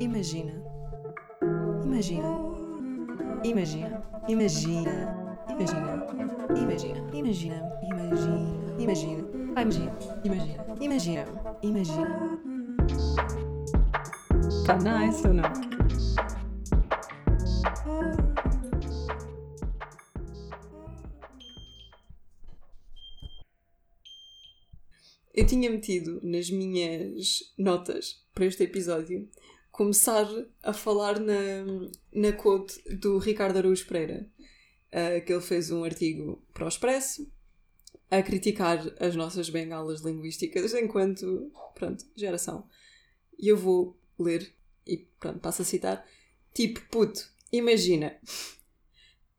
Imagina. Imagina. Imagina. Imagina. Imagina. Imagina. Imagina. Imagina. Imagina. Ah, imagina. Imagina. Imagina. Imagina. Tá nice ou não? Tinha metido nas minhas notas para este episódio começar a falar na, na quote do Ricardo Araújo Pereira, uh, que ele fez um artigo para o Expresso a criticar as nossas bengalas linguísticas enquanto, pronto, geração. E eu vou ler e pronto, passo a citar. Tipo, puto, imagina.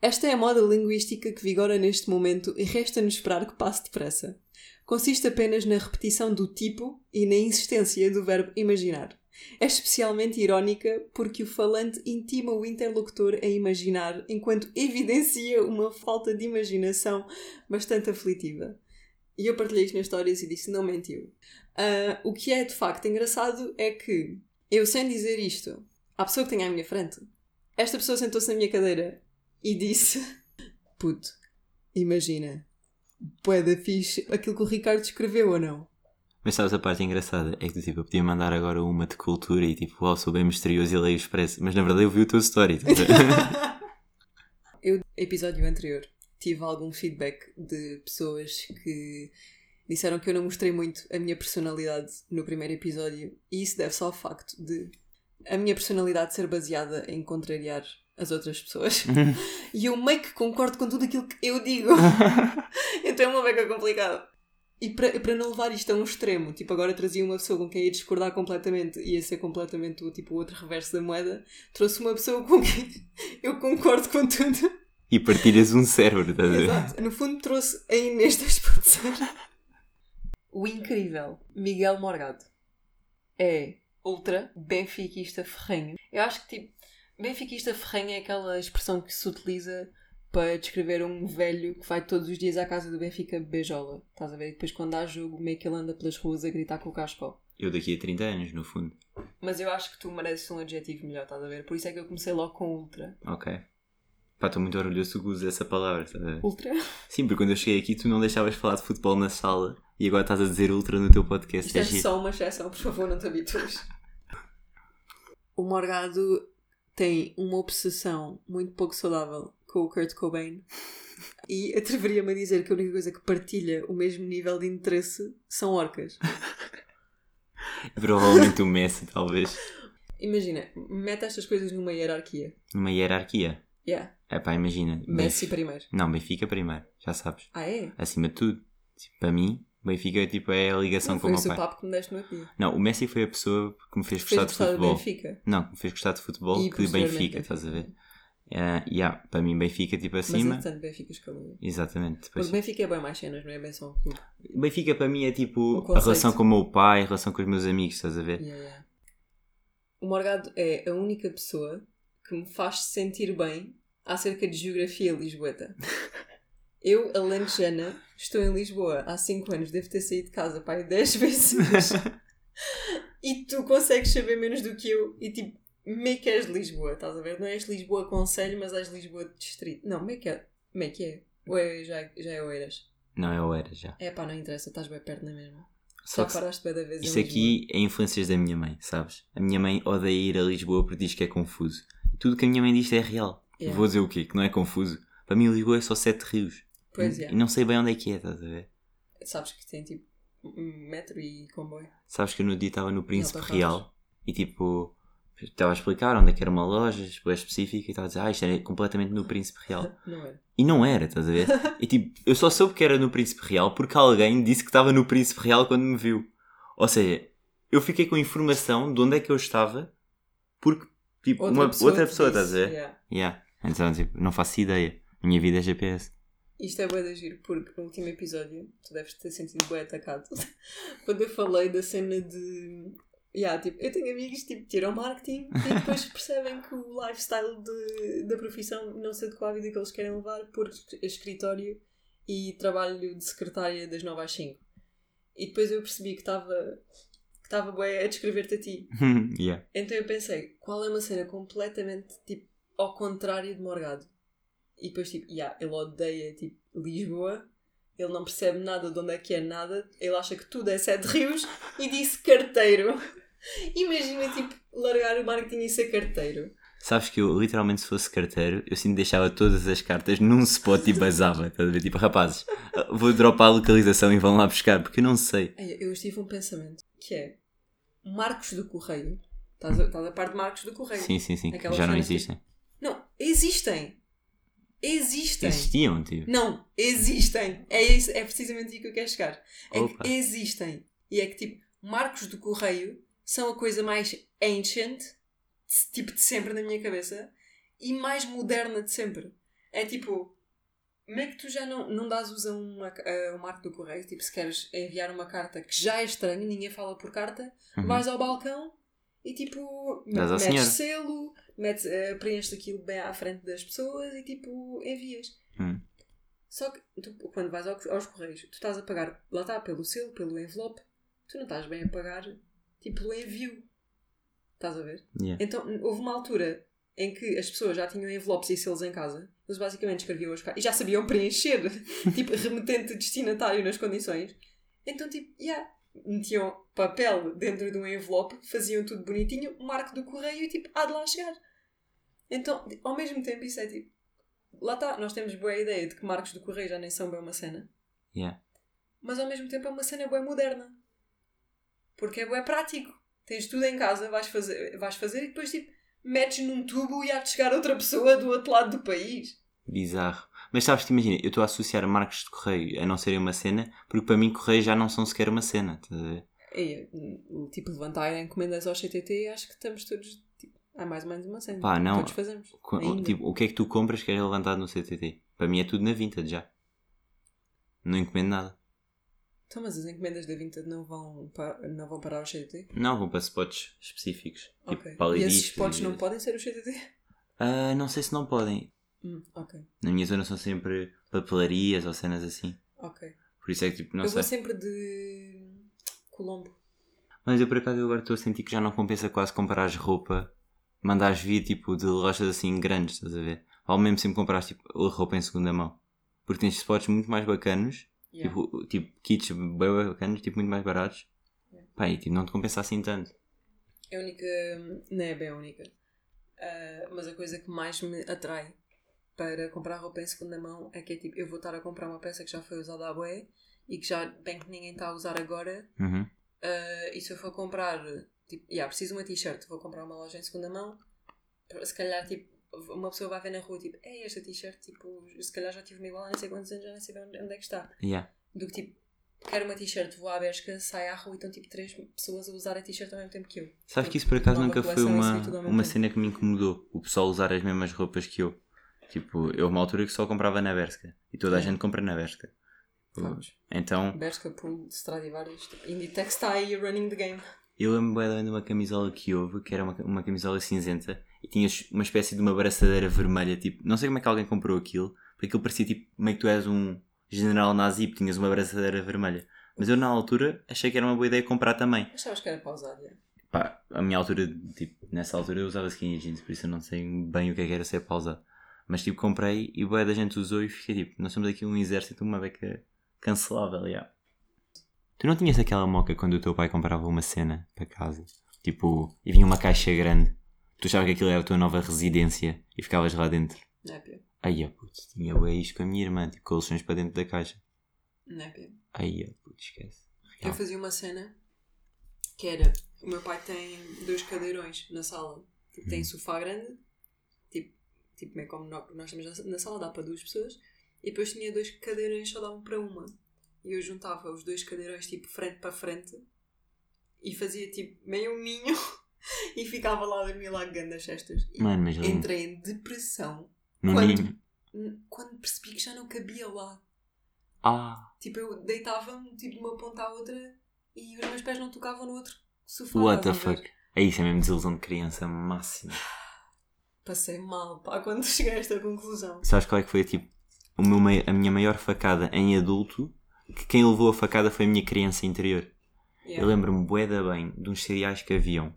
Esta é a moda linguística que vigora neste momento e resta-nos esperar que passe depressa. Consiste apenas na repetição do tipo e na insistência do verbo imaginar. É especialmente irónica porque o falante intima o interlocutor a imaginar, enquanto evidencia uma falta de imaginação bastante aflitiva. E eu partilhei isto nas histórias e disse: não mentiu. Uh, o que é de facto engraçado é que eu, sem dizer isto, à pessoa que tem à minha frente, esta pessoa sentou-se na minha cadeira e disse: Puto, imagina, poeda fixe aquilo que o Ricardo escreveu ou não? Mas sabes a parte engraçada? É que tipo, eu podia mandar agora uma de cultura e tipo, uau, sou bem misterioso e leio o expresso. Mas na verdade eu vi o teu story. eu, episódio anterior, tive algum feedback de pessoas que disseram que eu não mostrei muito a minha personalidade no primeiro episódio. E isso deve só ao facto de a minha personalidade ser baseada em contrariar as outras pessoas. e eu meio que concordo com tudo aquilo que eu digo. então é uma beca complicada. E para, para não levar isto a um extremo, tipo, agora trazia uma pessoa com quem ia discordar completamente, ia ser completamente o tipo, outro reverso da moeda, trouxe uma pessoa com quem eu concordo com tudo. E partilhas um cérebro, estás a ver? Exato. No fundo trouxe a Inês 2.0. O incrível Miguel Morgado é ultra benfiquista ferrenho. Eu acho que tipo, benfiquista ferrenho é aquela expressão que se utiliza para descrever um velho que vai todos os dias à casa do Benfica beijola. Estás a ver? E depois quando há jogo, meio que ele anda pelas ruas a gritar com o casco. Eu daqui a 30 anos, no fundo. Mas eu acho que tu mereces um adjetivo melhor, estás a ver? Por isso é que eu comecei logo com ultra. Ok. Pá, estou muito orgulhoso que uses essa palavra, estás a ver? Ultra? Sim, porque quando eu cheguei aqui tu não deixavas falar de futebol na sala e agora estás a dizer ultra no teu podcast. Isto é, é só uma exceção, por favor, não te habitues. o Morgado tem uma obsessão muito pouco saudável com o Kurt Cobain e atreveria-me a dizer que a única coisa que partilha o mesmo nível de interesse são orcas. Provavelmente o Messi, talvez. Imagina, mete estas coisas numa hierarquia. Numa hierarquia? Yeah. É pá, imagina. Messi Benf... primeiro. Não, Benfica primeiro, já sabes. Ah, é? Acima de tudo. Tipo, para mim, Benfica tipo, é a ligação não, com o meu pai. Foi o papo que me deste no dia. Não, o Messi foi a pessoa que me fez, gostar de futebol. De Benfica. Não, que me fez gostar de futebol e que de Benfica, estás a ver? Uh, yeah, para mim Benfica tipo acima. Mas é tanto Benfica escalou. Exatamente. Depois... Porque Benfica é bem mais cenas, não é bem só um clube. Benfica para mim é tipo a relação com o meu pai, a relação com os meus amigos, estás a ver? Yeah, yeah. O Morgado é a única pessoa que me faz sentir bem acerca de geografia lisboeta. Eu, alentejana, estou em Lisboa há 5 anos, devo ter saído de casa pai 10 vezes. e tu consegues saber menos do que eu e tipo, meio que és de Lisboa, estás a ver? Não és Lisboa Conselho, mas és Lisboa Distrito. Não, meio que é. Meio que é. Ou é, já, já é Oeiras? Não, é Oeiras já. É pá, não interessa, estás bem perto na mesma. Só já paraste bem da vez Isto aqui é influências da minha mãe, sabes? A minha mãe odeia ir a Lisboa porque diz que é confuso. Tudo que a minha mãe diz é real. Yeah. Vou dizer o quê? Que não é confuso. Para mim Lisboa é só sete rios. Pois e, é. E não sei bem onde é que é, estás a ver? Sabes que tem tipo metro e comboio. Sabes que eu no dia estava no Príncipe Real e tipo estava a explicar onde é que era uma loja específica e estava a dizer, ah, isto era completamente no Príncipe Real. Não era. E não era, estás a ver? E tipo, eu só soube que era no Príncipe Real porque alguém disse que estava no Príncipe Real quando me viu. Ou seja, eu fiquei com informação de onde é que eu estava porque, tipo, outra uma pessoa outra pessoa, disse, estás a ver? Yeah. Yeah. Então, tipo, não faço ideia. Minha vida é GPS. Isto é bué de giro, porque no último episódio tu deves ter sentido bué atacado quando eu falei da cena de Yeah, tipo, eu tenho amigos tipo, tiram marketing e depois percebem que o lifestyle de, da profissão não se adequa à vida que eles querem levar por escritório e trabalho de secretária das 9 às 5. E depois eu percebi que estava que estava bué a descrever-te a ti. yeah. Então eu pensei, qual é uma cena completamente tipo ao contrário de Morgado? E depois tipo, yeah, ele odeia tipo Lisboa, ele não percebe nada de onde é que é nada, ele acha que tudo é sete rios e disse carteiro. Imagina tipo largar o marketing e ser carteiro. Sabes que eu, literalmente, se fosse carteiro, eu sempre deixava todas as cartas num spot e basava. Estás a ver? Tipo, rapazes, vou dropar a localização e vão lá buscar, porque eu não sei. Ei, Eu tive um pensamento que é Marcos do Correio. Estás a, estás a par de Marcos do Correio? Sim, sim, sim. Aquelas Já não cenas que- existem. Não, existem. Existem. Existiam, tipo. Não, existem. É, isso, é precisamente aí que eu quero chegar. É Opa. que existem. E é que, tipo, marcos do correio são a coisa mais ancient, de- tipo, de sempre na minha cabeça, e mais moderna de sempre. É tipo, como é que tu já não, não dás uso a, uma, a um marco do correio? Tipo, se queres enviar uma carta que já é estranho, ninguém fala por carta, Uhum. vais ao balcão e tipo, à metes senhora. selo, metes, eh, preenches aquilo bem à frente das pessoas e tipo, envias. Hum. Só que tu, quando vais ao- aos correios, tu estás a pagar, lá está, pelo selo, pelo envelope, tu não estás bem a pagar tipo pelo envio. Estás a ver? Yeah. Então houve uma altura em que as pessoas já tinham envelopes e selos em casa, eles basicamente escreviam as e já sabiam preencher, tipo remetente destinatário nas condições. Então, tipo, yeah, metiam papel dentro de um envelope, faziam tudo bonitinho, marco do correio e tipo, há de lá chegar. Então, ao mesmo tempo, isso é tipo. Lá está, nós temos boa ideia de que marcos do correio já nem são bem uma cena, Yeah. mas ao mesmo tempo é uma cena bem moderna. Porque é prático. Tens tudo em casa, vais fazer, vais fazer e depois tipo, metes num tubo e há de chegar outra pessoa do outro lado do país. Bizarro. Mas sabes que imagina, eu estou a associar marcos de correio a não serem uma cena, porque para mim correio já não são sequer uma cena. Estás a ver? E, o tipo, levantar encomendas ao CTT, acho que estamos todos. Tipo, há mais ou menos uma cena. Pá, não. Todos fazemos. Co-. Tipo, o que é que tu compras que é levantado no CTT? Para mim é tudo na Vinted já. Não encomendo nada. Então, mas as encomendas da Vinted não vão, pa- não vão parar ao CTT? Não, vou para spots específicos. Tipo, Ok. para E esses spots e- não podem ser o CTT? Ah, não sei se não podem. Hum. Na minha zona são sempre papelarias ou cenas assim. Ok. Por isso é que tipo, não eu sei. vou sempre de Colombo. Mas eu por acaso eu agora estou a sentir que já não compensa quase comprares roupa, mandares vir tipo de lojas assim grandes, estás a ver? Ou mesmo sempre comprares tipo roupa em segunda mão. Porque tens spots muito mais bacanos, Yeah. tipo, tipo kits bem bacanos, tipo muito mais baratos. Yeah. Pá, e tipo, não te compensa assim tanto. É a única. Não é bem a única. Ah, mas a coisa que mais me atrai para comprar roupa em segunda mão é que é tipo, eu vou estar a comprar uma peça que já foi usada à bué e que já bem que ninguém está a usar agora. Uhum. ah, e se eu for comprar, tipo, yeah, preciso de uma t-shirt, vou comprar uma loja em segunda mão, se calhar tipo. Uma pessoa vai ver na rua tipo, é esta t-shirt, tipo, se calhar já tive uma igual há não sei quantos anos, já nem sei bem onde, é que está. Yeah. Do que tipo, quero uma t-shirt, vou à Bershka, saio à rua e estão tipo três pessoas a usar a t-shirt ao mesmo tempo que eu. Sabes que isso por acaso Nova nunca foi uma, assim, uma tempo. cena que me incomodou. O pessoal usar as mesmas roupas que eu. Tipo, eu uma altura que só comprava na Berska. E toda a É. gente compra na Berska. Vamos. Então, Bershka, Pool, Stradivarius, tipo, Inditex está aí running the game. eu lembro bem de uma camisola que houve, que era uma, uma camisola cinzenta, e tinha uma espécie de uma braçadeira vermelha, tipo, não sei como é que alguém comprou aquilo, porque aquilo parecia tipo, meio que tu és um general nazi, porque tinhas uma braçadeira vermelha. Mas eu na altura achei que era uma boa ideia comprar também. Achavas que era pausado, já. Pá, a minha altura, tipo, nessa altura eu usava skinny jeans, por isso eu não sei bem o que é que era ser pausado. Mas tipo, comprei e boa da gente usou e fiquei tipo, nós somos aqui um exército, uma beca cancelável, já. Tu não tinhas aquela moca quando o teu pai comprava uma cena para casa? Tipo, e vinha uma caixa grande. Tu achavas que aquilo era a tua nova residência e ficavas lá dentro. Não é pior. Aí, putz, tinha bué isto com a minha irmã, tipo, colchões para dentro da caixa. Não é pior. Aí, putz, esquece. Eu Real. fazia uma cena que era: o meu pai tem dois cadeirões na sala. Tipo, tem sofá grande, tipo, tipo meio como nó- nós estamos na- sala, dá para duas pessoas. E depois tinha dois cadeirões só davam para uma. E eu juntava os dois cadeirões tipo frente para frente e fazia tipo meio um ninho e ficava lá a dormir lá grandes cestas. E Mano, mas ali, entrei em depressão quando- quando percebi que já não cabia lá. Ah, Tipo, eu deitava-me tipo, de uma ponta à outra e os meus pés não tocavam no outro sofá. what the estás a ver? fuck. É isso, é mesmo desilusão de criança máxima. Passei mal, pá, quando cheguei a esta conclusão. Sabes qual é que foi tipo, o meu, mai- a minha maior facada em adulto? Que quem levou a facada foi a minha criança interior. Yeah. Eu lembro-me bué da bem de uns cereais que haviam,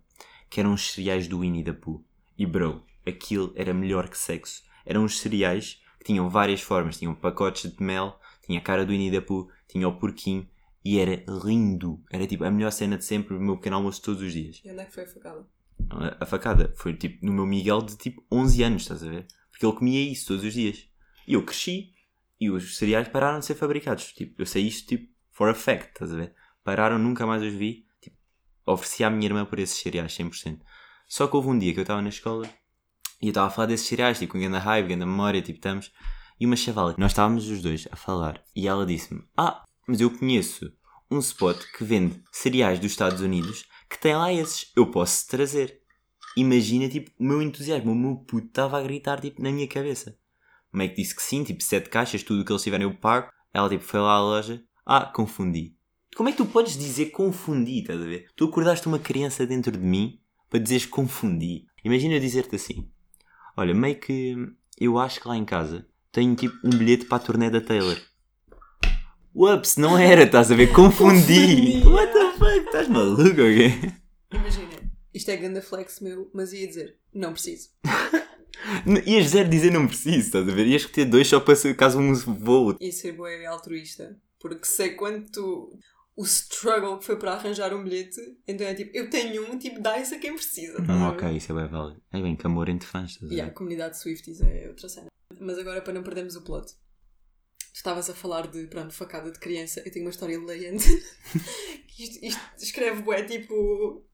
que eram os cereais do Winnie da Pooh. E bro, aquilo era melhor que sexo. Eram uns cereais que tinham várias formas. Tinham pacotes de mel, tinha a cara do Winnie da Pooh, tinha o porquinho. E era lindo. Era tipo a melhor cena de sempre, o meu pequeno almoço todos os dias. E onde é que foi a facada? A- A facada foi tipo no meu Miguel de tipo 11 anos, estás a ver? Porque ele comia isso todos os dias. E eu cresci e os cereais pararam de ser fabricados. Tipo, eu sei isto tipo for a fact, estás a ver? Pararam, nunca mais os vi. Tipo, ofereci à minha irmã por esses cereais, 100%. Só que houve um dia que eu estava na escola e eu estava a falar desses cereais, tipo, com grande raiva, grande memória, tipo, estamos. E uma chavala, nós estávamos os dois a falar e ela disse-me: Ah, mas eu conheço um spot que vende cereais dos Estados Unidos que tem lá esses, eu posso trazer. Imagina, tipo, o meu entusiasmo, o meu puto estava a gritar, tipo, na minha cabeça. O meio que disse que sim, tipo, sete caixas, tudo o que eles tiverem eu pago. Ela, tipo, foi lá à loja. Ah, confundi. Como é que tu podes dizer confundi, estás a ver? Tu acordaste uma criança dentro de mim para dizeres confundi. Imagina eu dizer-te assim. Olha, meio que eu acho que lá em casa tenho, tipo, um bilhete para a turnê da Taylor. Ups, não era, estás a ver? Confundi. Confundi. What the fuck? Estás maluco, ok? Imagina, isto é grande flex meu, mas ia dizer, não preciso. Ias zero dizer não preciso, estás a ver? Ias ter dois só para caso um voo. Ia ser boa altruísta, porque sei quanto o struggle que foi para arranjar um bilhete, então é tipo, eu tenho um, tipo, dá isso a quem precisa. Hum, ver? ok, isso é bem válido. É bem que amor entre fãs, a E a comunidade Swifties é outra cena. Mas agora, para não perdermos o plot, tu estavas a falar de, pronto, facada de criança. Eu tenho uma história hilariante. isto, isto escreve, bué, tipo,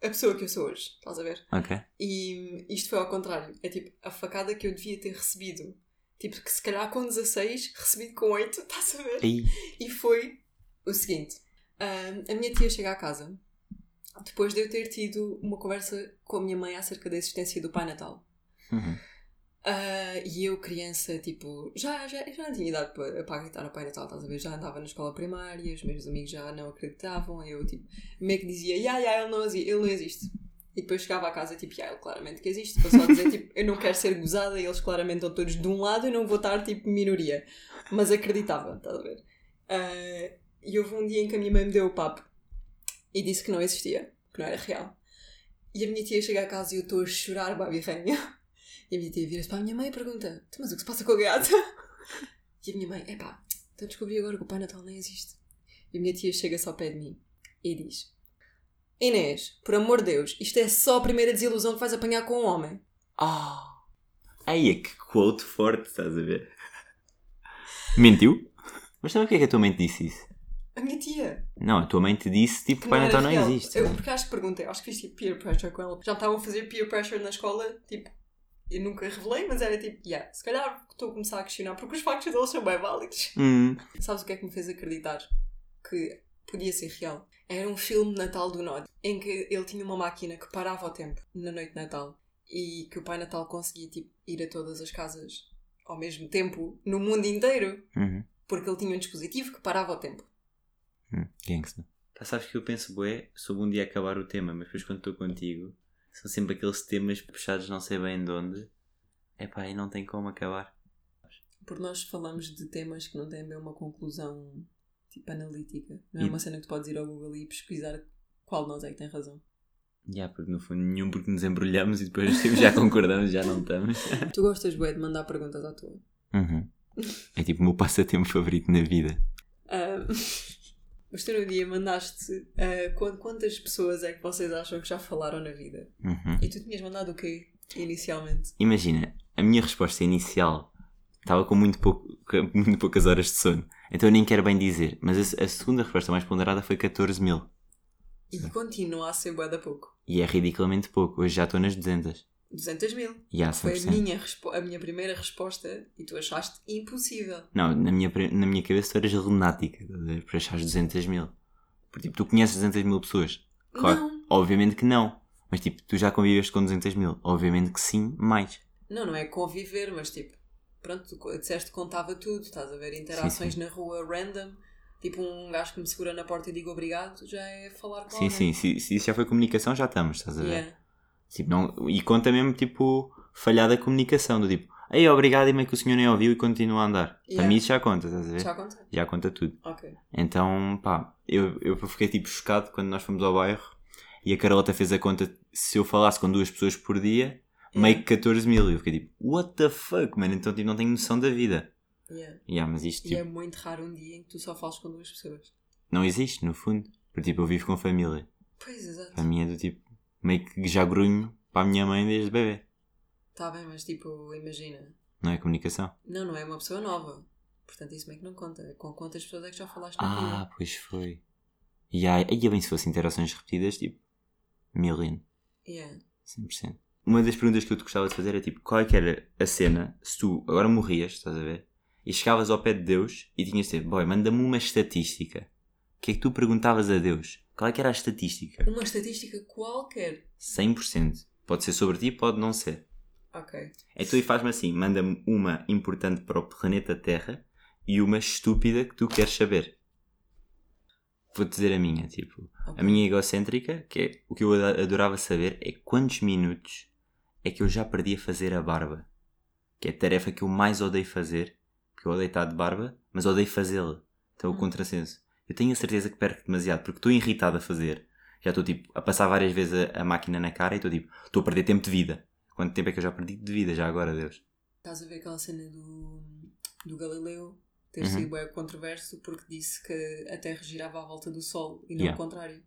a pessoa que eu sou hoje. Estás a ver? Ok. E isto foi ao contrário. É tipo, a facada que eu devia ter recebido. Tipo, que se calhar com 16, recebido com 8, estás a ver? E foi o seguinte: a minha tia chega à casa depois de eu ter tido uma conversa com a minha mãe acerca da existência do Pai Natal. Uhum. Ah, e eu, criança, tipo, já, já, já não tinha idade para, para acreditar no Pai Natal, estás a ver? Já andava na escola primária, os meus amigos já não acreditavam, eu, tipo, meio que dizia, ya, ya, ele não, ele não existe. E depois chegava a casa, tipo, ya, ele claramente que existe, para só dizer, tipo, eu não quero ser gozada, e eles claramente estão todos de um lado, eu não vou estar, tipo, minoria. Mas acreditava, estás a ver? Ah, e houve um dia em que a minha mãe me deu o papo e disse que não existia, que não era real. E a minha tia chega a casa e eu estou a chorar, babi rainha. E a minha tia vira-se para a minha mãe e pergunta: "Tu, Mas o que se passa com a gata? E a minha mãe: Epá, então descobri agora que o Pai Natal nem existe. E a minha tia chega-se ao pé de mim e diz: Inês, por amor de Deus, isto é só a primeira desilusão que vais apanhar com um homem. Ah! Aí é que quote forte, estás a ver? Mentiu? Mas também porque é que a tua mãe te disse isso? A minha tia. Não, a tua mãe te disse tipo que Pai Natal não existe. Eu, porque acho que perguntei, acho que fiz tipo peer pressure com ela. Já estavam a fazer peer pressure na escola, tipo, eu nunca revelei, mas era tipo, yeah, se calhar estou a começar a questionar, porque os factos deles são bem válidos. Hum. Sabes o que é que me fez acreditar que podia ser real? Era um filme de Natal do Nod, em que ele tinha uma máquina que parava o tempo na noite de Natal e que o Pai Natal conseguia tipo, ir a todas as casas ao mesmo tempo no mundo inteiro, Uhum. porque ele tinha um dispositivo que parava o tempo. Hum. Gangsta. Pá, sabes que eu penso, bué, sobre um dia acabar o tema, mas depois quando estou contigo, são sempre aqueles temas puxados não sei bem de onde. É pá, e não tem como acabar. Porque nós falamos de temas que não têm bem uma conclusão tipo analítica. Não é E- uma cena que tu podes ir ao Google e pesquisar qual de nós é que tem razão. Já, porque no fundo nenhum, porque nos embrulhamos e depois tipo, já concordamos, já não estamos. Tu gostas, bué, de mandar perguntas à tua. Uhum. É tipo o meu passatempo favorito na vida. Ah, mas tu no dia mandaste quan- quantas pessoas é que vocês acham que já falaram na vida? Uhum. E tu tinhas mandado o quê inicialmente? Imagina, a minha resposta inicial estava com muito, pouco, muito poucas horas de sono. Então eu nem quero bem dizer. Mas a, a segunda resposta mais ponderada foi 14 mil. E continua a ser bué da pouco. E é ridiculamente pouco. Hoje já estou nas 200. 200 mil. Há Foi a 100%. minha, a minha primeira resposta e tu achaste impossível. Não, na minha, na minha cabeça tu eras lunática. Por achares 200 mil. Porque tipo, tu conheces 200 mil pessoas. Claro, Não. obviamente que não. Mas tipo, tu já conviveste com 200 mil. Obviamente que sim, mais. Não, não é conviver, mas tipo, pronto, tu disseste que contava tudo, estás a ver interações na rua random, tipo um gajo que me segura na porta e diga obrigado, já é falar com Sim, alguém. sim. Se, se isso já foi comunicação, já estamos, estás a ver? Yeah. Tipo, não, e conta mesmo, tipo, falhada comunicação, do tipo, Ei, obrigado, e meio que o senhor nem ouviu e continua a andar. Para Yeah. mim isso já conta, estás a ver? Já conta? Já conta tudo. Ok. Então, pá, eu, eu fiquei tipo chocado quando nós fomos ao bairro e a Carolota fez a conta se eu falasse com duas pessoas por dia, meio que 14 mil. E eu fiquei tipo, what the fuck, mano? Então tipo, não tenho noção da vida. Yeah. Yeah, mas isto E tipo, é muito raro um dia em que tu só falas com duas pessoas. não existe, no fundo. Porque tipo, eu vivo com família. Pois, exato. Para mim é do tipo, meio que já grunho para a minha mãe desde bebê. Tá bem, mas tipo, imagina. Não é comunicação? Não, não é uma pessoa nova. Portanto, isso meio que não conta. É com quantas pessoas é que já falaste na Ah, vida. pois foi. E aí, aí bem se fossem interações repetidas, tipo, million. Yeah. 100%. Uma das perguntas que eu te gostava de fazer é tipo, qual é que era a cena se tu agora morrias, estás a ver? E chegavas ao pé de Deus e tinhas de dizer, boy, manda-me uma estatística. O que é que tu perguntavas a Deus? Qual é que era a estatística? Uma estatística qualquer. 100%. Pode ser sobre ti, pode não ser. Ok. Então e faz-me assim, manda-me uma importante para o planeta Terra e uma estúpida que tu queres saber. Vou-te dizer a minha, tipo, ok. a minha egocêntrica, que é o que eu ad- adorava saber, é quantos minutos é que eu já perdi a fazer a barba. Que é a tarefa que eu mais odeio fazer, porque eu odeio estar de barba, mas odeio fazê-la. Então o Hum. contrassenso. Eu tenho a certeza que perco demasiado, porque estou irritado a fazer. Já estou tipo a passar várias vezes a, a máquina na cara e estou tipo, estou a perder tempo de vida. Quanto tempo é que eu já perdi de vida, já agora, Deus? Estás a ver aquela cena do, do Galileu ter Uhum. sido bem controverso porque disse que a Terra girava à volta do Sol e não Yeah. ao contrário.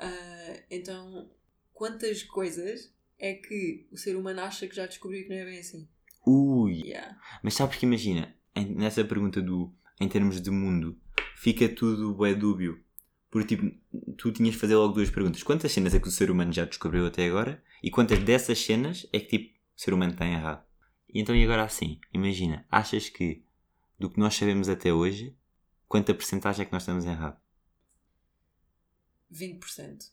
Ah, então, quantas coisas é que o ser humano acha que já descobriu que não é bem assim? Ui! Yeah. Mas sabes que imagina, nessa pergunta do em termos de mundo, fica tudo é dúbio. Porque tipo, tu tinhas de fazer logo duas perguntas. Quantas cenas é que o ser humano já descobriu até agora? E quantas dessas cenas é que tipo, o ser humano tem errado? E então e agora assim, imagina, achas que do que nós sabemos até hoje, quanta porcentagem é que nós estamos errado? 20%.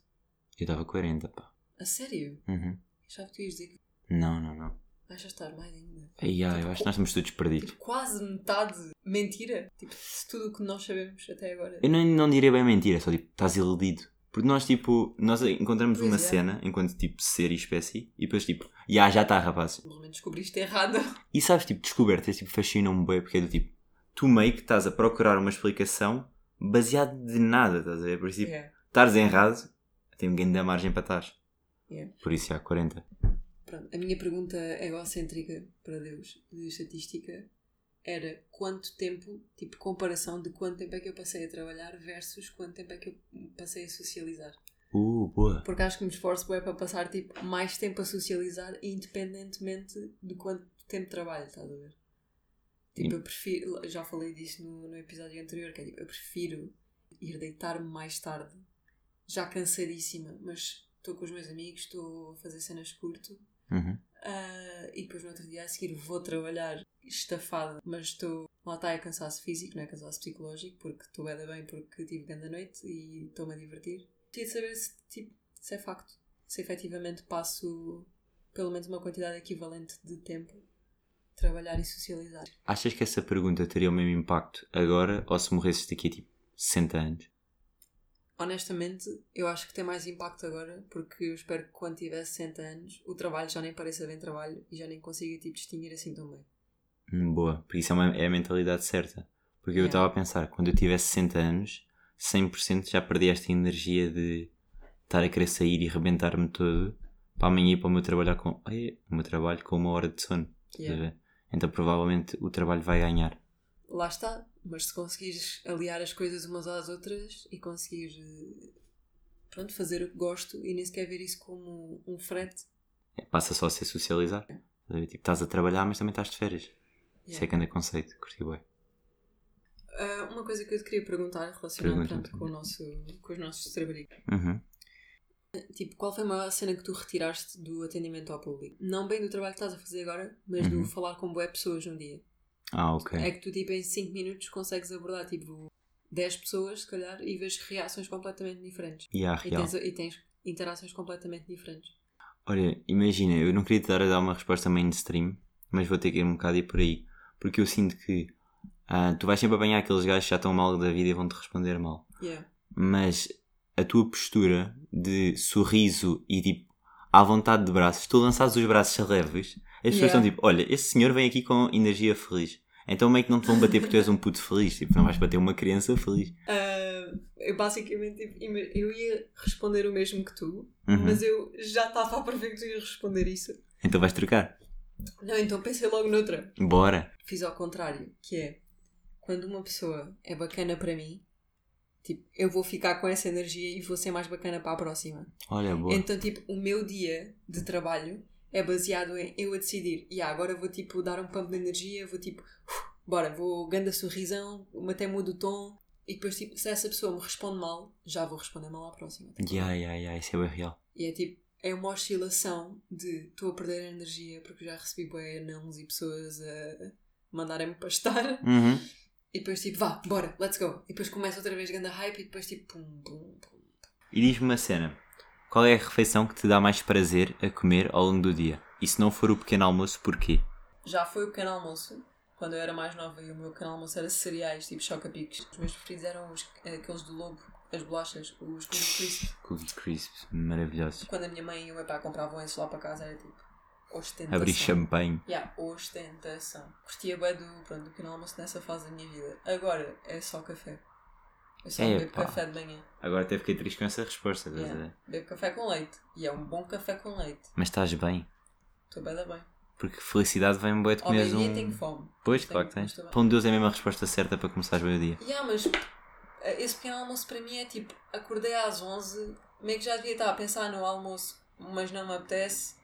Eu dava 40, pá. A sério? Uhum. Já te ias dizer que Não, não, não. Vais estar mais ainda. Ai, ai, eu acho que nós estamos todos perdidos. Tipo, quase metade mentira. Tipo, tudo o que nós sabemos até agora. Eu não, não diria bem mentira, só tipo, estás iludido. Porque nós, tipo, nós encontramos Pois uma é. cena enquanto, tipo, ser e espécie e depois, tipo, já, já está, rapaz. Simplesmente descobriste errado. E sabes, tipo, descobertas, tipo, fascinam-me bem porque é do tipo, tu meio que estás a procurar uma explicação baseada de nada, estás a ver? Por isso, tipo, Yeah. estares errado, tem um da margem para estar. Yeah. Por isso, há 40. Pronto, a minha pergunta egocêntrica para Deus de estatística era quanto tempo, tipo, comparação de quanto tempo é que eu passei a trabalhar versus quanto tempo é que eu passei a socializar. Uh, boa. Porque acho que me esforço bem para passar tipo, mais tempo a socializar independentemente de quanto tempo trabalho, estás a ver? Tipo, eu prefiro, já falei disso no, no episódio anterior, que é tipo, eu prefiro ir deitar-me mais tarde, já cansadíssima, mas estou com os meus amigos, estou a fazer cenas curto, Uhum. ah, e depois no outro dia a seguir vou trabalhar estafada, mas estou. Lá está, é cansaço físico, não é cansaço psicológico, porque estou bem, bem porque tive grande noite e estou-me a divertir. Queria saber se, tipo, se é facto, se efetivamente passo pelo menos uma quantidade equivalente de tempo a trabalhar e socializar. Achas que essa pergunta teria o mesmo impacto agora ou se morresses daqui a, tipo, 60 anos? Honestamente, eu acho que tem mais impacto agora, porque eu espero que quando tiver 60 anos o trabalho já nem pareça bem trabalho e já nem consiga tipo, distinguir assim tão bem. Hum, boa, porque isso é, uma- é a mentalidade certa. Porque eu Yeah. estava a pensar, quando eu tiver 60 anos, 100% já perdi esta energia de estar a querer sair e rebentar-me todo para amanhã ir para o meu trabalho com, ai, o meu trabalho com uma hora de sono. Yeah. Então provavelmente o trabalho vai ganhar. Lá está, mas se conseguires aliar as coisas umas às outras e conseguires eh, pronto, fazer o que gosto e nem sequer ver isso como um frete. É, Passa só a ser socializar. Estás a ver? Tipo, estás a trabalhar, mas também estás de férias. Isso é Yeah. que anda conceito, curti bem. Ah, uma coisa que eu te queria perguntar relacionada Pergunta. com, o nosso, com os nossos trabalhos. Uhum. Tipo, qual foi a maior cena que tu retiraste do atendimento ao público? Não bem do trabalho que estás a fazer agora, mas Uhum. do falar com boas pessoas num dia. Ah, ok. É que tu, tipo, em 5 minutos consegues abordar, tipo, 10 pessoas, se calhar, e vês reações completamente diferentes. E há E tens, e tens interações completamente diferentes. Olha, imagina, eu não queria te dar a dar uma resposta mainstream, mas vou ter que ir um bocado ir por aí. Porque eu sinto que ah, tu vais sempre apanhar aqueles gajos que já estão mal da vida e vão-te responder mal. Yeah. Mas a tua postura de sorriso e tipo à vontade de braços, tu lançares os braços leves, As pessoas Yeah. estão tipo, olha, esse senhor vem aqui com energia feliz. Então meio que não te vão bater porque tu és um puto feliz. Tipo, não vais bater uma criança feliz. Ah, eu basicamente tipo, eu ia responder o mesmo que tu, Uhum. mas eu já estava a prever que tu ias responder isso. Então vais trocar. Não, então pensei logo noutra. Bora. Fiz ao contrário, que é quando uma pessoa é bacana para mim, tipo, eu vou ficar com essa energia e vou ser mais bacana para a próxima. Olha, boa. Então, tipo, o meu dia de trabalho é baseado em eu a decidir, e agora vou tipo dar um pump de energia, vou tipo, "Uf, bora, vou ganda sorrisão, até mudo o tom, e depois tipo, se essa pessoa me responde mal, já vou responder mal à próxima. Ya, ya, ya, isso é bem real. E é tipo, é uma oscilação de estou a perder a energia porque já recebi bué nãos e pessoas a mandarem-me pastar. Uhum. E depois tipo, vá, bora, let's go. E depois começa outra vez ganda hype e depois tipo, pum, pum, pum. E diz-me uma cena. Qual é a refeição que te dá mais prazer a comer ao longo do dia? E se não for o pequeno almoço, porquê? Já foi o pequeno almoço, quando eu era mais nova e o meu pequeno almoço era cereais, tipo choca-piques. Os meus preferidos eram os, aqueles do lobo, as bolachas, os Cookie Crisp. Cookie Crisps, maravilhosos. Quando a minha mãe e o meu pai compravam esses lá para casa era tipo, ostentação. Abrir champanhe. Yeah, ostentação. Curtia bem do, pronto, do pequeno almoço nessa fase da minha vida. Agora é só café. Eu só bebo café de manhã. Agora até fiquei triste com essa resposta, estás a Yeah. ver? Bebo café com leite. E é um bom café com leite. Mas estás bem. Estou bem bem. Porque felicidade vem bué de comeres um... tenho fome. Pois, Tenho- claro que tens. bem. Pão de Deus é a resposta certa para começares bem o dia. Yeah, mas eh, esse pequeno almoço para mim é tipo, acordei às 11, meio que já devia estar a pensar no almoço, mas não me apetece.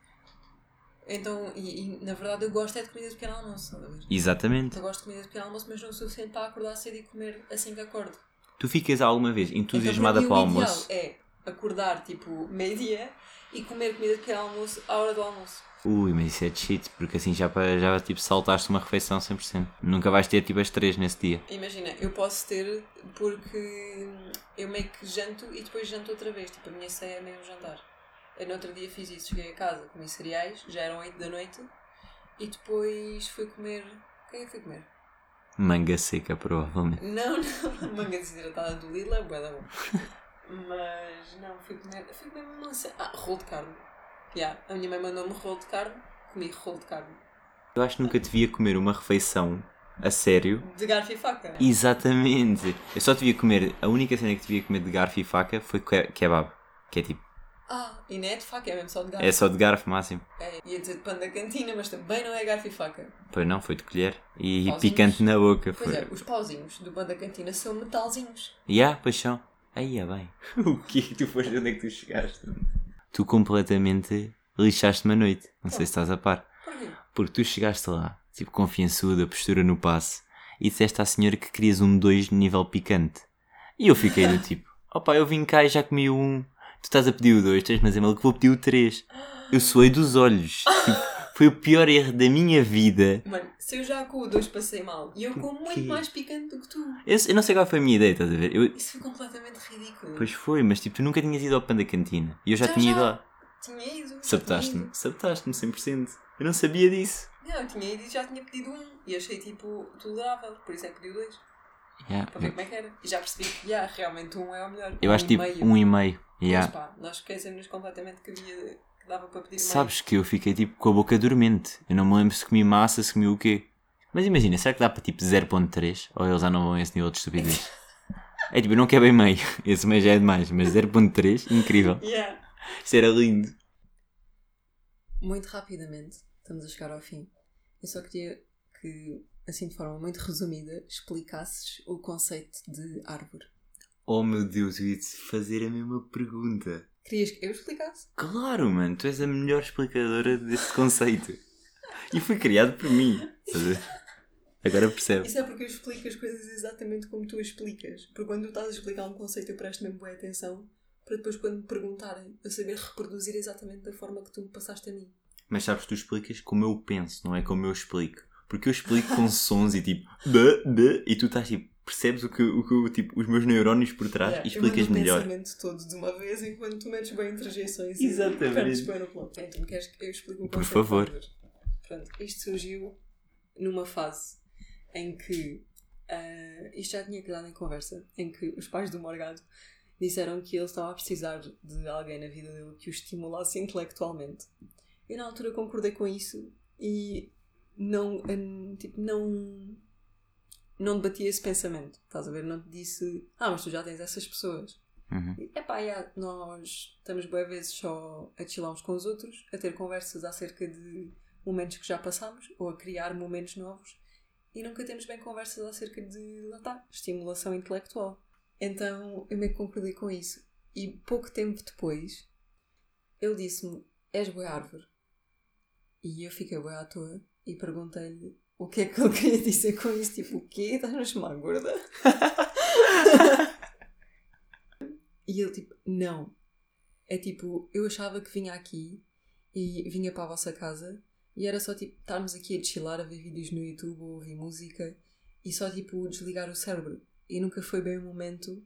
Então, e, e, na verdade eu gosto é de comida de pequeno almoço, ver? Exatamente. Eu gosto de comida de pequeno almoço, mas não o suficiente para acordar cedo e comer assim que acordo. Tu ficas alguma vez entusiasmada então, para o almoço? é acordar tipo meio-dia e comer comida de pequeno almoço à hora do almoço. Ui, mas isso é shit, porque assim já, já tipo, saltaste uma refeição 100%. Nunca vais ter tipo as três nesse dia. Imagina, eu posso ter porque eu meio que janto e depois janto outra vez. Tipo, a minha ceia é mesmo jantar. Eu no outro dia fiz isso, cheguei a casa, comi cereais, já eram 8 da noite e depois fui comer. O que é que fui comer? Manga seca, provavelmente. Não, não, manga desidratada do Lidl, é bué da bom. Mas não, fui comer. Fui comer uma ce- Ah, rolo de carne. Yeah, a minha mãe mandou-me rolo de carne, comi rolo de carne. Eu acho que nunca te via comer uma refeição a sério. De garfo e faca. Exatamente. Eu só te via comer, a única cena que te via comer de garfo e faca foi ke- kebab. Que é tipo, Ah, e não é de faca, é mesmo só de garfo. é só de garfo máximo. É, ia dizer de pano da cantina, mas também não é garfo e faca. Pois não, foi de colher. E Pauzinhos. picante na boca. Pois Foi. é, os pauzinhos do pano da cantina são metalzinhos. E há, paixão. Aí é bem. o que Tu foste onde é que tu chegaste? Tu completamente lixaste-me a noite. Não sei se estás a par. Porquê? Porque tu chegaste lá, tipo confiançuda, postura no passe, e disseste à senhora que querias um 2 de nível picante. E eu fiquei do tipo, opá, eu vim cá e já comi 1. Tu estás a pedir o 2, tens mas é mal que vou pedir o 3. Eu suei dos olhos. Tipo, foi o pior erro da minha vida. Mano, se eu já com o 2 passei mal e eu como Porquê? muito mais picante do que tu. Eu, eu não sei qual foi a minha ideia, estás a ver? Eu, Isso foi completamente ridículo. pois foi, mas tipo, tu nunca tinhas ido ao Panda Cantina. E eu já, Já, tinha ido lá. Tinha ido. Sabtaste-me. ido. Sabtaste-me 100%. Eu não sabia disso. Não, eu tinha ido e já tinha pedido um. E achei tipo tolerável. Por isso é que pedi o 2. Yeah. Para ver como é que era. E já percebi que, yeah, realmente um é o melhor. Eu um acho tipo meio. um e meio. Mas Yeah. pá, nós esquecemos completamente que havia. que dava para pedir Sabes que eu fiquei tipo com a boca dormente. Eu não me lembro se comi massa, se comi o quê. Mas imagina, será que dá para tipo 0.3? Ou eles já não vão a esse nível de estupidez? É tipo, eu não quero bem meio. Esse meio já é demais. Mas 0.3, incrível. Yeah. Isso era lindo. Muito rapidamente, estamos a chegar ao fim. Eu só queria que, assim de forma muito resumida, explicasses o conceito de árvore. Oh meu Deus, eu ia-te fazer a mesma pergunta. Querias que eu explicasse? Claro, mano, tu és a melhor explicadora desse conceito. E foi criado por mim. Agora percebes. Isso é porque eu explico as coisas exatamente como tu explicas. Porque quando tu estás a explicar um conceito, eu presto mesmo boa atenção para depois, quando me perguntarem, eu saber reproduzir exatamente da forma que tu me passaste a mim. Mas sabes, tu explicas como eu penso, não é como eu explico. Porque eu explico com sons e tipo, bã, bã, e tu estás tipo, percebes o que, o que tipo, os meus neurónios por trás Yeah, e explicas eu melhor. o pensamento todo de uma vez enquanto tu metes bem interjeições Exatamente. e perdes bem no plano. Então, tu queres que eu explique Por favor. Pronto, isto surgiu numa fase em que ah, isto já tinha quedado em conversa, em que os pais do Morgado disseram que ele estava a precisar de alguém na vida dele que o estimulasse intelectualmente. Eu na altura concordei com isso e não, hum, tipo, não, não debatia esse pensamento. Estás a ver? Não te disse, ah, mas tu já tens essas pessoas. Uhum. E, Epá, yeah, nós estamos boas vezes só a chilar uns com os outros, a ter conversas acerca de momentos que já passámos ou a criar momentos novos e nunca temos bem conversas acerca de, lá está, estimulação intelectual. Então eu meio que concordei com isso. E pouco tempo depois ele disse-me: És boa árvore. E eu fiquei boa à toa e perguntei-lhe o que é que ele queria dizer com isso. Tipo, o quê? Estás-me a chamar gorda? e ele, tipo, não. É tipo, eu achava que vinha aqui e vinha para a vossa casa e era só tipo estarmos aqui a chilar, a ver vídeos no YouTube ou ouvir música e só tipo desligar o cérebro. E nunca foi bem o momento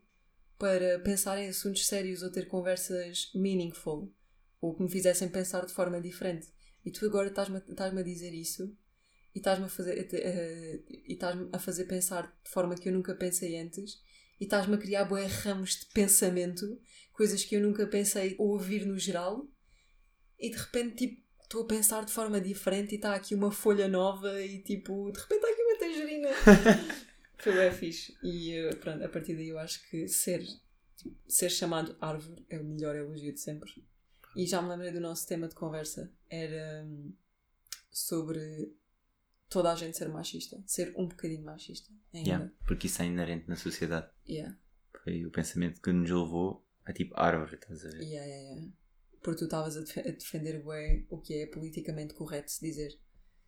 para pensar em assuntos sérios ou ter conversas meaningful ou que me fizessem pensar de forma diferente. E tu agora estás-me estás a dizer isso e estás-me a fazer eh, e estás-me a fazer pensar de forma que eu nunca pensei antes e estás-me a criar bué ramos de pensamento, coisas que eu nunca pensei ouvir no geral e de repente tipo estou a pensar de forma diferente e está aqui uma folha nova e tipo de repente está aqui uma tangerina. Foi bem fixe. E eh, pronto, a partir daí eu acho que ser, tipo, ser chamado árvore é o melhor elogio de sempre. E já me lembrei do nosso tema de conversa. Era hum, sobre toda a gente ser machista. Ser um bocadinho machista. Ainda. Yeah, porque isso é inerente na sociedade. Yeah. Foi o pensamento que nos levou a tipo árvore, estás a ver? Yeah, yeah, yeah. Porque tu estavas a, def- a defender bué, o que é politicamente correto se dizer.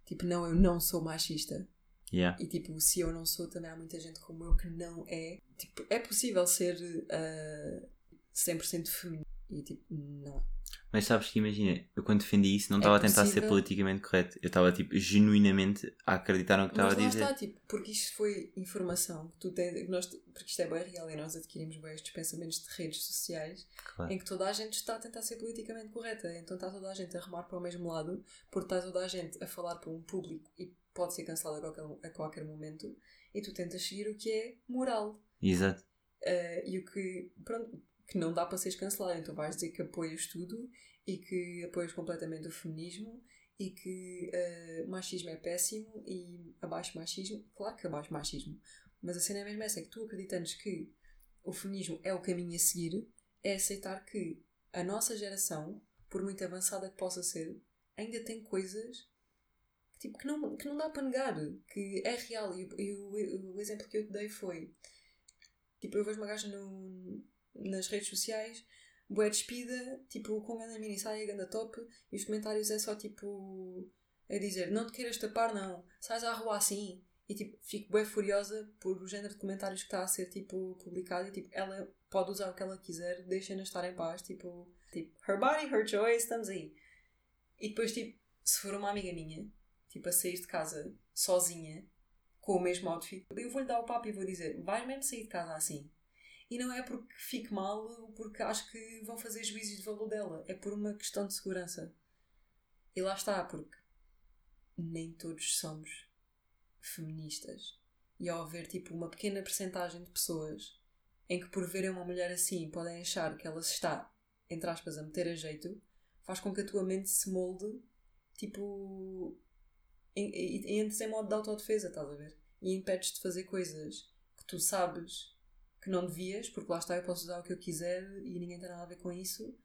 Tipo, não, eu não sou machista. Yeah. E tipo, se eu não sou, também há muita gente como eu que não é. Tipo, é possível ser uh, 100% feminino. E tipo, não é. Mas sabes que imagina, eu quando defendi isso não É estava a tentar ser possível. politicamente correto. Eu estava tipo genuinamente a acreditar no que estava a dizer. está, tipo, porque isto foi informação que tu tens, que nós, porque isto é bem real e nós adquirimos bem estes pensamentos de redes sociais Claro. em que toda a gente está a tentar ser politicamente correta. Então está toda a gente a remar para o mesmo lado, porque está toda a gente a falar para um público e pode ser cancelado a qualquer, a qualquer momento, e tu tentas seguir o que é moral. Exato. Uh, e o que, pronto, que não dá para seres cancelado. Então vais dizer que apoias tudo e que apoias completamente o feminismo e que uh, machismo é péssimo e abaixo machismo. Claro que abaixo machismo. Mas a cena é mesmo essa, é que tu acreditantes que o feminismo é o caminho a seguir, é aceitar que a nossa geração, por muito avançada que possa ser, ainda tem coisas tipo, que, não, que não dá para negar, que é real. E, e o, o exemplo que eu te dei foi Tipo, eu vejo uma gaja no, nas redes sociais, boa despida, tipo, com ganda mini saia, ganda top, e os comentários é só tipo a dizer, não te queiras tapar, não, sais à rua assim. E tipo, fico bem furiosa por o género de comentários que está a ser tipo publicado e tipo, ela pode usar o que ela quiser, deixa-na estar em paz, tipo, tipo, her body, her choice, estamos aí. E depois, tipo, se for uma amiga minha, tipo, a sair de casa sozinha, com o mesmo outfit, eu vou-lhe dar o papo e vou dizer: vais mesmo sair de casa assim. E não é porque fique mal ou porque acho que vão fazer juízos de valor dela, é por uma questão de segurança. E lá está, porque nem todos somos feministas. E ao haver tipo uma pequena percentagem de pessoas em que por verem uma mulher assim podem achar que ela se está, entre aspas, a meter a jeito, faz com que a tua mente se molde tipo em- e e entres em modo de autodefesa, estás a ver? E impedes de fazer coisas que tu sabes que não devias, porque lá está, eu posso usar o que eu quiser e ninguém tem nada a ver com isso.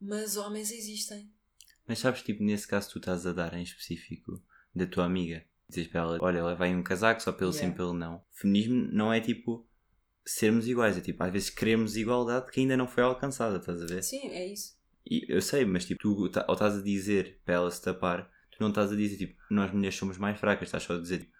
Mas homens existem. Mas sabes, tipo, nesse caso tu estás a dar em específico da tua amiga. Dizes para ela, olha, ela vai um casaco só pelo Yeah. sim, pelo não. Feminismo não é tipo sermos iguais, é tipo, às vezes queremos igualdade que ainda não foi alcançada, estás a ver? Sim, é isso. E eu sei, mas tipo, tu tá- ou estás a dizer para ela se tapar, tu não estás a dizer tipo, nós mulheres somos mais fracas, estás só a dizer tipo,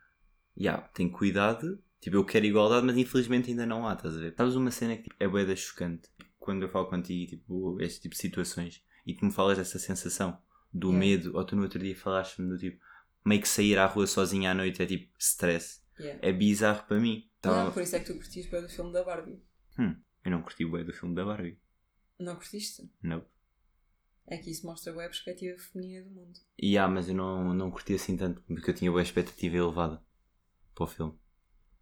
já, tem cuidado, tipo, eu quero igualdade, mas infelizmente ainda não há, estás a ver? Sabes uma cena que tipo, é boeda chocante quando eu falo contigo, tipo, este tipo de situações e tu me falas dessa sensação do Yeah. medo, ou tu no outro dia falaste-me do tipo, meio que sair à rua sozinha à noite é tipo stress. Yeah. É bizarro para mim. Então, Yeah, por isso é que tu curtiste bem do filme da Barbie. eu não curti o bué do filme da Barbie. Não curtiste? Não. É que isso mostra bem a perspectiva feminina do mundo. E ah, mas eu não, não curti assim tanto porque eu tinha boa expectativa elevada para o filme.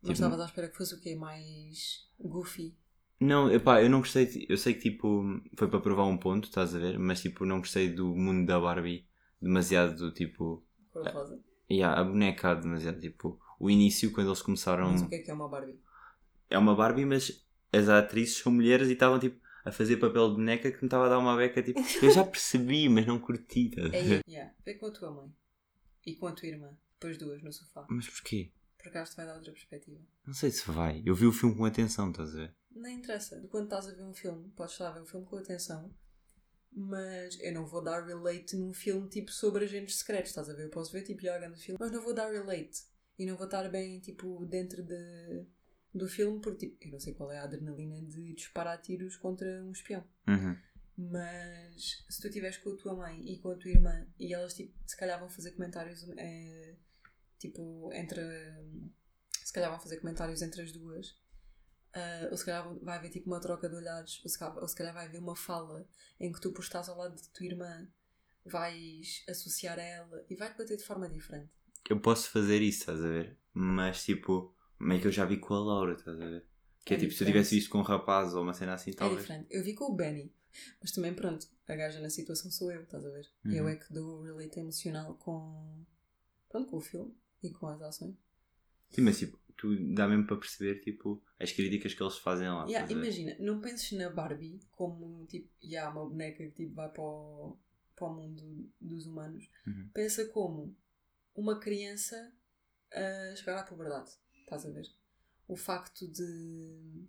Mas Tipo, estavas à espera que fosse o quê? Mais goofy. Não, epá, eu não gostei. de- Eu sei que tipo foi para provar um ponto, estás a ver? Mas tipo, não gostei do mundo da Barbie demasiado tipo. cor-de-rosa. Yeah, a boneca, mas é tipo o início quando eles começaram. Mas o que é que é uma Barbie? É uma Barbie, mas as atrizes são mulheres e estavam tipo a fazer papel de boneca que me estava a dar uma beca. Tipo, eu já percebi, mas não curti. tá a É, ver? yeah. Vê com a tua mãe e com a tua irmã, depois duas no sofá. Mas porquê? Por acaso vai dar outra perspectiva. Não sei se vai. Eu vi o filme com atenção, estás a ver? Não interessa. Quando estás a ver um filme, podes estar a ver um filme com atenção, mas eu não vou dar relate num filme tipo sobre agentes secretos, estás a ver? Eu posso ver tipo Yoga no filme, mas não vou dar relate. E não vou estar bem tipo dentro de, do filme porque tipo, eu não sei qual é a adrenalina de disparar tiros contra um espião. Uhum. Mas se tu estiveres com a tua mãe e com a tua irmã e elas tipo, se calhar vão fazer comentários eh, tipo entre se calhar vão fazer comentários entre as duas ah, ou se calhar vai haver tipo uma troca de olhares ou se, calhar, ou se calhar vai haver uma fala em que tu por estás ao lado de tua irmã vais associar a ela e vai-te bater de forma diferente Eu posso fazer isso, estás a ver? Mas tipo, meio que eu já vi com a Laura, estás a ver? Que é, É tipo, se eu tivesse visto com um rapaz ou uma cena assim, é talvez. diferente eu vi com o Benny mas também pronto a gaja na situação sou eu estás a ver Uhum. eu é que dou o relate emocional com pronto com o filme e com as ações Sim, mas tipo, tu dá mesmo para perceber tipo, as críticas que eles fazem lá. Yeah, imagina, não penses na Barbie como tipo, yeah, uma boneca que tipo, vai para o, para o mundo dos humanos. Uhum. Pensa como uma criança a chegar à puberdade. Estás a ver? O facto de.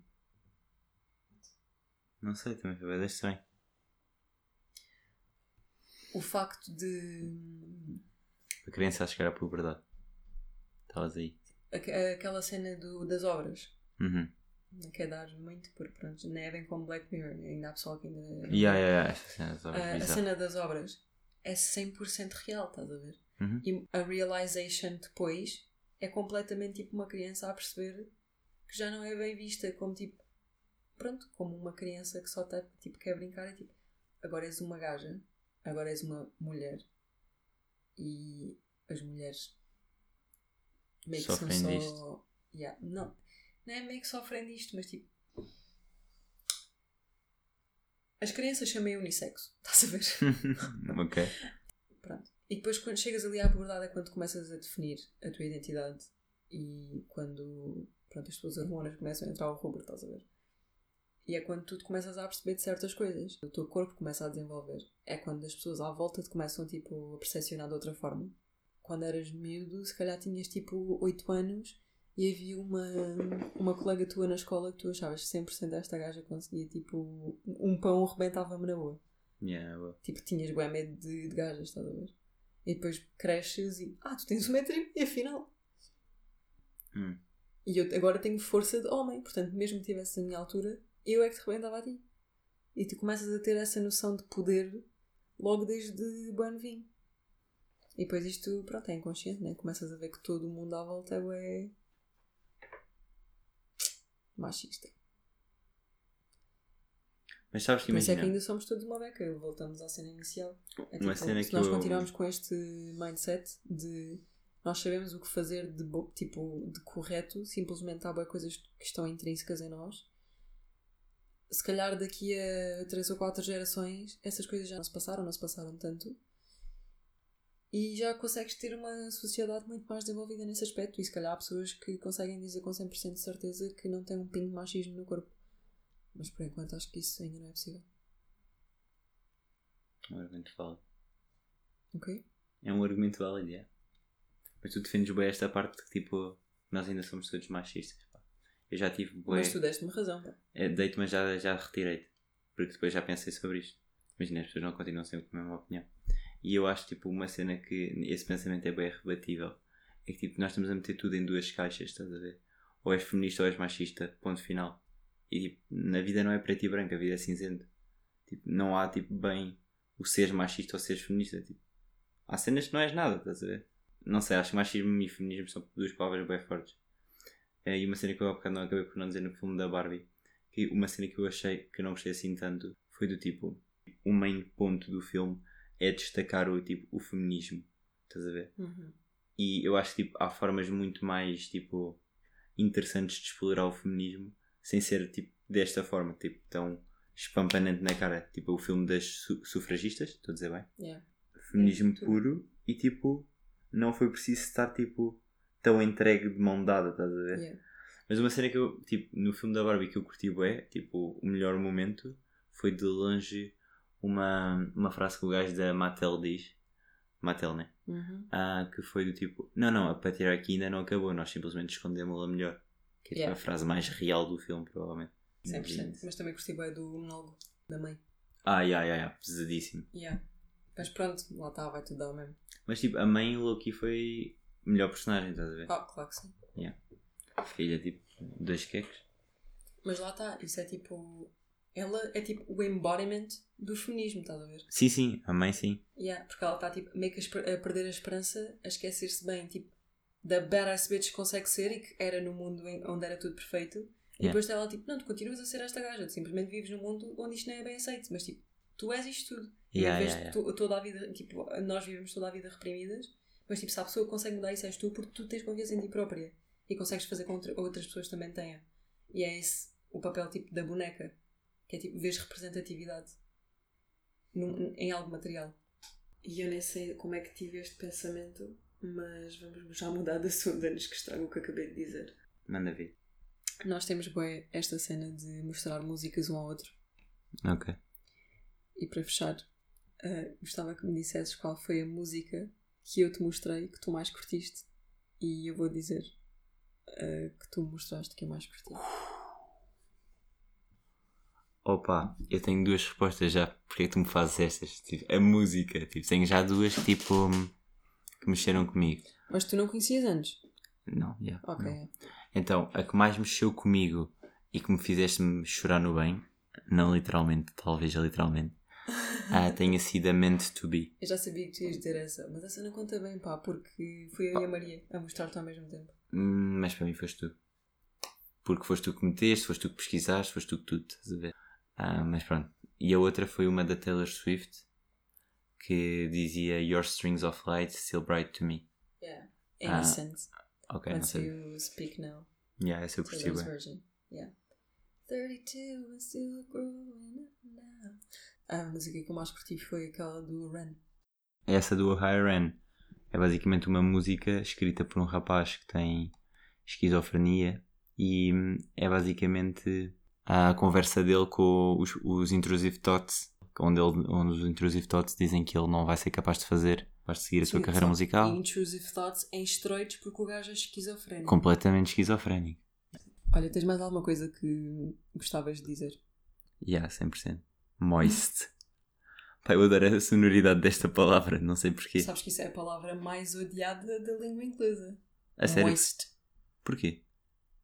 Não sei, também foi bem estranho. O facto de. A criança a chegar à puberdade. Estavas aí. aque- Aquela cena do, das obras. Uhum. Não quer dar muito, porque pronto, não é bem como Black Mirror. Ainda há pessoal que ainda. Yeah, yeah, essa cena, sabe? a, a Bizarro. cena das obras é 100% real, estás a ver? Uhum. E a realization depois é completamente tipo uma criança a perceber que já não é bem vista como tipo, pronto, como uma criança que só tá, tipo, quer brincar e tipo, agora és uma gaja, agora és uma mulher e as mulheres meio que disto. só. Yeah, não, não é meio que sofrem disto, mas tipo. As crianças chamam unissexo, estás a ver? ok. Pronto. E depois quando chegas ali à puberdade é quando começas a definir a tua identidade e quando pronto, as tuas hormonas começam a entrar ao rubro, estás a ver? E é quando tu te começas a perceber de certas coisas. O teu corpo começa a desenvolver. É quando as pessoas à volta te começam tipo, a percepcionar de outra forma. Quando eras miúdo, se calhar tinhas tipo 8 anos e havia uma, uma colega tua na escola que tu achavas 100% desta gaja conseguia tipo um pão rebentava-me na boa. Yeah, well. Tipo, tinhas bué medo de, de gajas, estás a ver? E depois cresces e. Ah, tu tens um metro e afinal. Hum. E eu agora tenho força de homem, portanto, mesmo que tivesse a minha altura, eu é que te rebentava a ti. E tu começas a ter essa noção de poder logo desde bem novinho. E depois isto, pronto, é inconsciente, né? Começas a ver que todo o mundo à volta é machista. Mas sabes que Por isso é imagina. que ainda somos todos uma beca. Voltamos à cena inicial. É tipo, cena se nós eu- continuarmos com este mindset de nós sabemos o que fazer de, bo- tipo, de correto, simplesmente há boas coisas que estão intrínsecas em nós. Se calhar daqui a três ou quatro gerações essas coisas já não se passaram, não se passaram tanto. E já consegues ter uma sociedade muito mais desenvolvida nesse aspecto. E se calhar há pessoas que conseguem dizer com 100% de certeza que não têm um pingo de machismo no corpo. Mas por enquanto acho que isso ainda não é possível. É um argumento válido. Ok? É um argumento válido, yeah. Mas tu defendes bem esta parte de que tipo, nós ainda somos todos machistas. pá. Eu já tive bué. Mas tu deste-me razão, pá. É, Deito, mas já, já retirei-te. Porque depois já pensei sobre isto. Imagina, as pessoas não continuam sempre com a mesma opinião. E eu acho, tipo, uma cena que esse pensamento é bem rebatível. É que, tipo, nós estamos a meter tudo em duas caixas, estás a ver? Ou és feminista ou és machista, ponto final. E, tipo, na vida não é preto e branco, a vida é cinzento. Tipo, não há, tipo, bem o seres machista ou seres feminista. Tipo, há cenas que não és nada, estás a ver? Não sei, acho que machismo e feminismo são duas palavras bem fortes. É, e uma cena que eu há bocado não acabei por não dizer no filme da Barbie que uma cena que eu achei que não gostei assim tanto foi do tipo o main ponto do filme é destacar o tipo o feminismo estás a ver Uhum. e eu acho que tipo, há formas muito mais tipo interessantes de explorar o feminismo sem ser tipo desta forma tipo tão espampanante na cara tipo o filme das su- sufragistas estou a dizer bem Yeah. feminismo É, puro e tipo não foi preciso estar tipo tão entregue de mão dada, estás a ver? Yeah. Mas uma cena que eu, tipo, no filme da Barbie que eu curti é tipo, o melhor momento foi de longe uma, uma frase que o gajo da Mattel diz. Mattel, né? Uhum. Ah, que foi do tipo, não, não, a patriarquia ainda não acabou, nós simplesmente escondemos-la melhor. Que é tipo, Yeah. a frase mais real do filme, provavelmente. 100%. Mas também curti bem do monólogo da mãe. Ah, yeah, yeah, yeah, pesadíssimo. Yeah. Mas pronto, lá está, vai tudo dar o mesmo. Mas tipo, a mãe Loki foi melhor personagem, estás a ver? Ah, claro que sim. Filha, tipo, dois queques. Mas lá está, isso é tipo. Ela é tipo o embodiment do feminismo, estás a ver? Sim, sim, a mãe sim. Yeah, porque ela está tipo, meio que a, perder a esperança, a esquecer-se bem, tipo, da badass bitch que consegue ser e que era no mundo onde era tudo perfeito. E Yeah. depois ela tipo, não, tu continuas a ser esta gaja, tu simplesmente vives num mundo onde isto não é bem aceito, mas tipo, tu és isto tudo. E Yeah, vez yeah, to- toda a vida, tipo, nós vivemos toda a vida reprimidas, mas tipo, se a pessoa consegue mudar isso és tu, porque tu tens confiança em ti própria e consegues fazer com que outra- outras pessoas também tenham. E é esse o papel tipo da boneca, que é tipo, vês representatividade num- em algo material. E eu nem sei como é que tive este pensamento, mas vamos já mudar de assunto antes que estrague o que acabei de dizer. Manda ver. Nós temos bem esta cena de mostrar músicas um ao outro. Ok. E para fechar, eh, gostava que me dissesses qual foi a música que eu te mostrei que tu mais curtiste. E eu vou dizer eh, que tu mostraste que eu mais curti. Opa, eu tenho duas respostas já. Porque é que tu me fazes estas? Tipo, a música. Tipo, tenho já duas que tipo. que mexeram comigo. Mas tu não conhecias antes? Não, já. Ok. não. Então, a que mais mexeu comigo e que me fizeste-me chorar no bem, não literalmente, talvez literalmente, ah, tenha sido a Meant to Be. Eu já sabia que tu ias dizer essa, mas essa não conta bem, pá, porque fui eu e a Maria a mostrar-te ao mesmo tempo. Hum, Mas para mim foste tu. Porque foste tu que meteste, foste tu que pesquisaste, foste tu que tudo, estás a ver? Ah, mas pronto. E a outra foi uma da Taylor Swift que dizia Your strings of light still bright to me. Yeah. Ah, Innocent. Ok, não Let's sei. you speak now. Yeah, essa eu curti Taylor's bem. version. Yeah. 32 and still growing up now. A música que eu mais curti foi aquela do Ren. Essa do Higher End é basicamente uma música escrita por um rapaz que tem esquizofrenia e hum, é basicamente a conversa dele com os, os intrusive thoughts, onde, ele, onde os intrusive thoughts dizem que ele não vai ser capaz de fazer, de seguir a sua Sim, carreira musical. Intrusive Thoughts em esteroides porque o gajo é esquizofrénico. Completamente esquizofrénico. Olha, tens mais alguma coisa que gostavas de dizer? Yeah, 100%. Moist. Pai, eu adoro a sonoridade desta palavra, não sei porquê. Sabes que isso é a palavra mais odiada da língua inglesa. A sério? Moist. Porquê?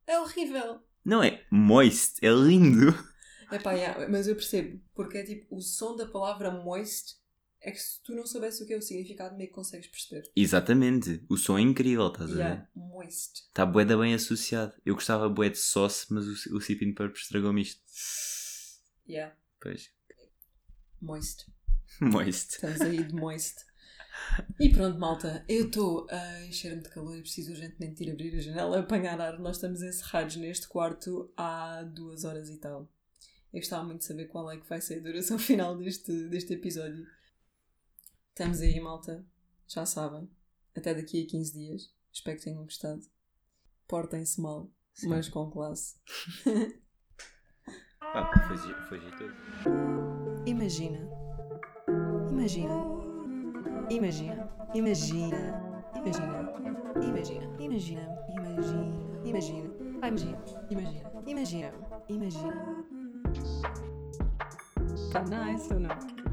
É horrível. Não é moist, é lindo. Epá, yeah, mas eu percebo. Porque é tipo, o som da palavra moist é que se tu não soubesse o que é o significado, meio que consegues perceber. Exatamente. O som é incrível, estás a ver? Yeah, moist. Está bué da bem associado. Eu gostava bué de sauce, mas o, o Sipin Purple estragou-me isto. Yeah, Pois. moist. Moist. Estamos aí de moist. E pronto, malta, eu estou a encher-me de calor e preciso urgentemente ir abrir a janela, apanhar ar. Nós estamos encerrados neste quarto há duas horas e tal. Eu gostava muito de saber qual é que vai ser a duração final deste, deste episódio. Estamos aí, malta. Já sabem. Até daqui a 15 dias. Espero que tenham gostado. Portem-se mal, Sim. mas com classe. Pá, foi, foi jeitoso. Imagina. Imagina. Imagina. Imagina. Imagina. Imagina. Imagina. Imagina. Imagina. Imagina. Imagina. Imagina. Imagina. Tá nice ou não?